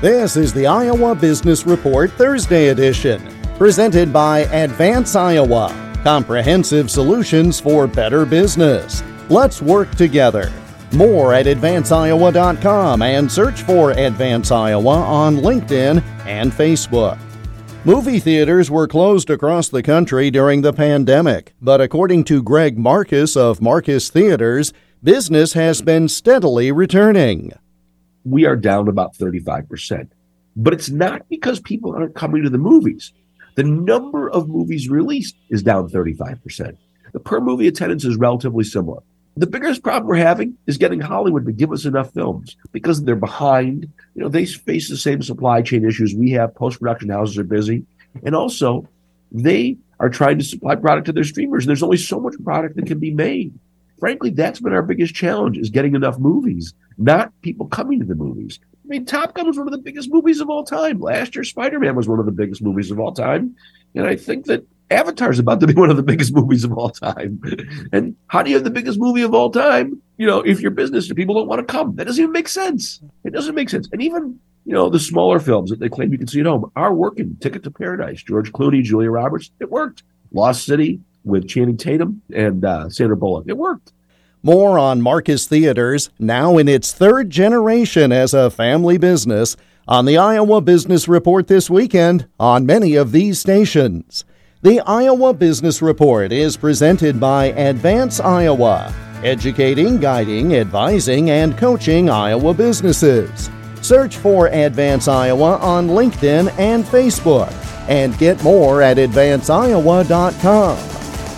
This is the Iowa Business Report Thursday edition, presented by Advance Iowa, comprehensive solutions for better business. Let's work together. More at advanceiowa.com and search for Advance Iowa on LinkedIn and Facebook. Movie theaters were closed across the country during the pandemic, but according to Greg Marcus of Marcus Theatres, business has been steadily returning we are down about 35%. But it's not because people aren't coming to the movies. The number of movies released is down 35%. The per movie attendance is relatively similar. The biggest problem we're having is getting Hollywood to give us enough films because they're behind. You know, they face the same supply chain issues we have. Post production houses are busy. And also, they are trying to supply product to their streamers. There's only so much product that can be made frankly, that's been our biggest challenge is getting enough movies, not people coming to the movies. I mean, Top Gun was one of the biggest movies of all time. Last year, Spider Man was one of the biggest movies of all time. And I think that Avatar is about to be one of the biggest movies of all time. and how do you have the biggest movie of all time? You know, if your business people don't want to come, that doesn't even make sense. It doesn't make sense. And even, you know, the smaller films that they claim you can see at home are working. Ticket to Paradise, George Clooney, Julia Roberts, it worked. Lost City, with Channing Tatum and uh, Sandra Bullock. It worked. More on Marcus Theatres, now in its third generation as a family business, on the Iowa Business Report this weekend on many of these stations. The Iowa Business Report is presented by Advance Iowa, educating, guiding, advising, and coaching Iowa businesses. Search for Advance Iowa on LinkedIn and Facebook, and get more at advanceiowa.com.